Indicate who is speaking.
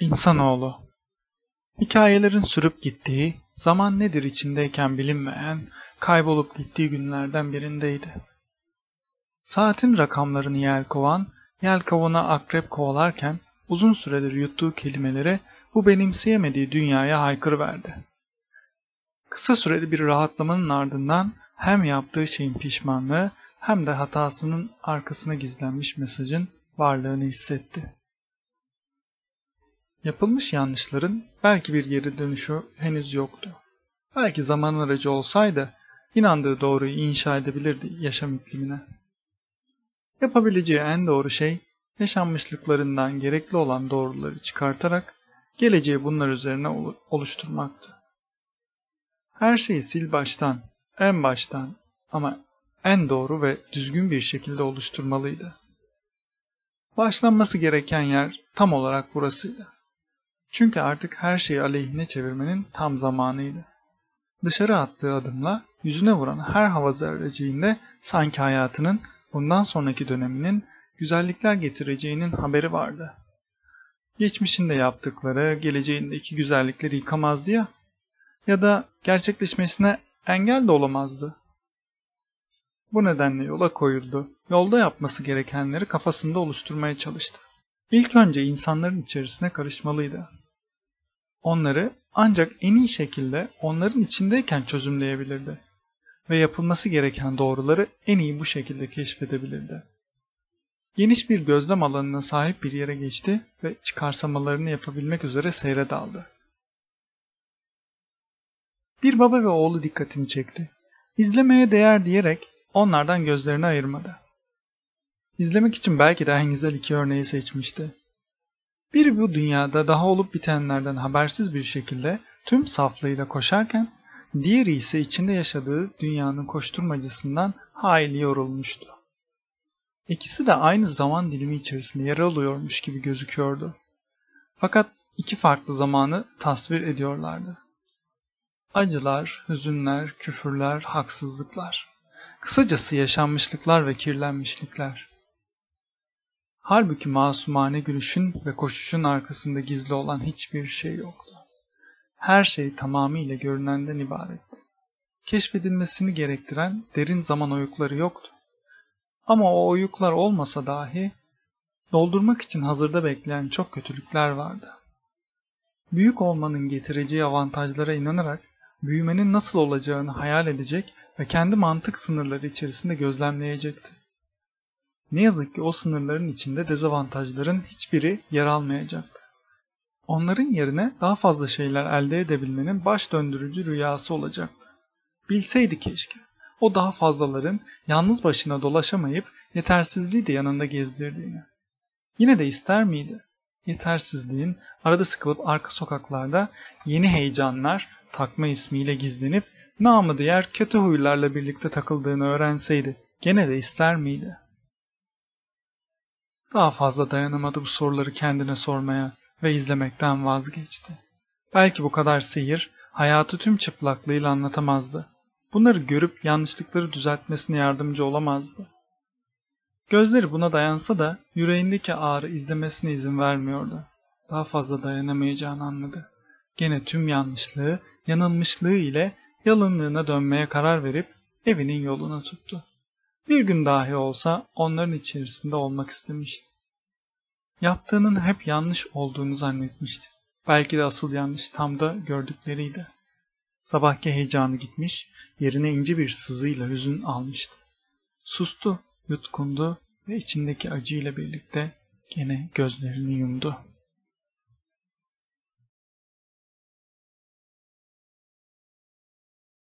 Speaker 1: İnsanoğlu Hikayelerin sürüp gittiği, zaman nedir içindeyken bilinmeyen, kaybolup gittiği günlerden birindeydi. Saatin rakamlarını yelkovan, yelkovana akrep kovalarken uzun süredir yuttuğu kelimeleri bu benimseyemediği dünyaya haykırıverdi. Kısa süreli bir rahatlamanın ardından hem yaptığı şeyin pişmanlığı hem de hatasının arkasına gizlenmiş mesajın varlığını hissetti. Yapılmış yanlışların belki bir geri dönüşü henüz yoktu. Belki zaman aracı olsaydı inandığı doğruyu inşa edebilirdi yaşam iklimine. Yapabileceği en doğru şey yaşanmışlıklarından gerekli olan doğruları çıkartarak geleceği bunlar üzerine oluşturmaktı. Her şeyi sil baştan, en baştan ama en doğru ve düzgün bir şekilde oluşturmalıydı. Başlanması gereken yer tam olarak burasıydı. Çünkü artık her şeyi aleyhine çevirmenin tam zamanıydı. Dışarı attığı adımla yüzüne vuran her hava zerreciğinde sanki hayatının bundan sonraki döneminin güzellikler getireceğinin haberi vardı. Geçmişinde yaptıkları geleceğindeki güzellikleri yıkamazdı ya ya da gerçekleşmesine engel de olamazdı. Bu nedenle yola koyuldu. Yolda yapması gerekenleri kafasında oluşturmaya çalıştı. İlk önce insanların içerisine karışmalıydı. Onları ancak en iyi şekilde onların içindeyken çözümleyebilirdi ve yapılması gereken doğruları en iyi bu şekilde keşfedebilirdi. Geniş bir gözlem alanına sahip bir yere geçti ve çıkarsamalarını yapabilmek üzere seyre daldı. Bir baba ve oğlu dikkatini çekti. İzlemeye değer diyerek onlardan gözlerini ayırmadı. İzlemek için belki de en güzel iki örneği seçmişti. Biri bu dünyada daha olup bitenlerden habersiz bir şekilde tüm saflığıyla koşarken, diğeri ise içinde yaşadığı dünyanın koşturmacasından hayli yorulmuştu. İkisi de aynı zaman dilimi içerisinde yer alıyormuş gibi gözüküyordu. Fakat iki farklı zamanı tasvir ediyorlardı. Acılar, hüzünler, küfürler, haksızlıklar. Kısacası yaşanmışlıklar ve kirlenmişlikler. Halbuki masumane gülüşün ve koşuşun arkasında gizli olan hiçbir şey yoktu. Her şey tamamıyla görünenden ibaretti. Keşfedilmesini gerektiren derin zaman oyukları yoktu. Ama o oyuklar olmasa dahi doldurmak için hazırda bekleyen çok kötülükler vardı. Büyük olmanın getireceği avantajlara inanarak büyümenin nasıl olacağını hayal edecek ve kendi mantık sınırları içerisinde gözlemleyecekti. Ne yazık ki o sınırların içinde dezavantajların hiçbiri yer almayacaktı. Onların yerine daha fazla şeyler elde edebilmenin baş döndürücü rüyası olacaktı. Bilseydi keşke. O daha fazlaların yalnız başına dolaşamayıp yetersizliği de yanında gezdirdiğini. Yine de ister miydi? Yetersizliğin arada sıkılıp arka sokaklarda yeni heyecanlar takma ismiyle gizlenip namı diğer kötü huylarla birlikte takıldığını öğrenseydi gene de ister miydi? Daha fazla dayanamadı bu soruları kendine sormaya ve izlemekten vazgeçti. Belki bu kadar seyir hayatı tüm çıplaklığıyla anlatamazdı. Bunları görüp yanlışlıkları düzeltmesine yardımcı olamazdı. Gözleri buna dayansa da yüreğindeki ağrı izlemesine izin vermiyordu. Daha fazla dayanamayacağını anladı. Gene tüm yanlışlığı, yanılmışlığı ile yalınlığına dönmeye karar verip evinin yolunu tuttu. Bir gün dahi olsa onların içerisinde olmak istemişti. Yaptığının hep yanlış olduğunu zannetmişti. Belki de asıl yanlış tam da gördükleriydi. Sabahki heyecanı gitmiş, yerine ince bir sızıyla hüzün almıştı. Sustu, yutkundu ve içindeki acıyla birlikte gene gözlerini yumdu.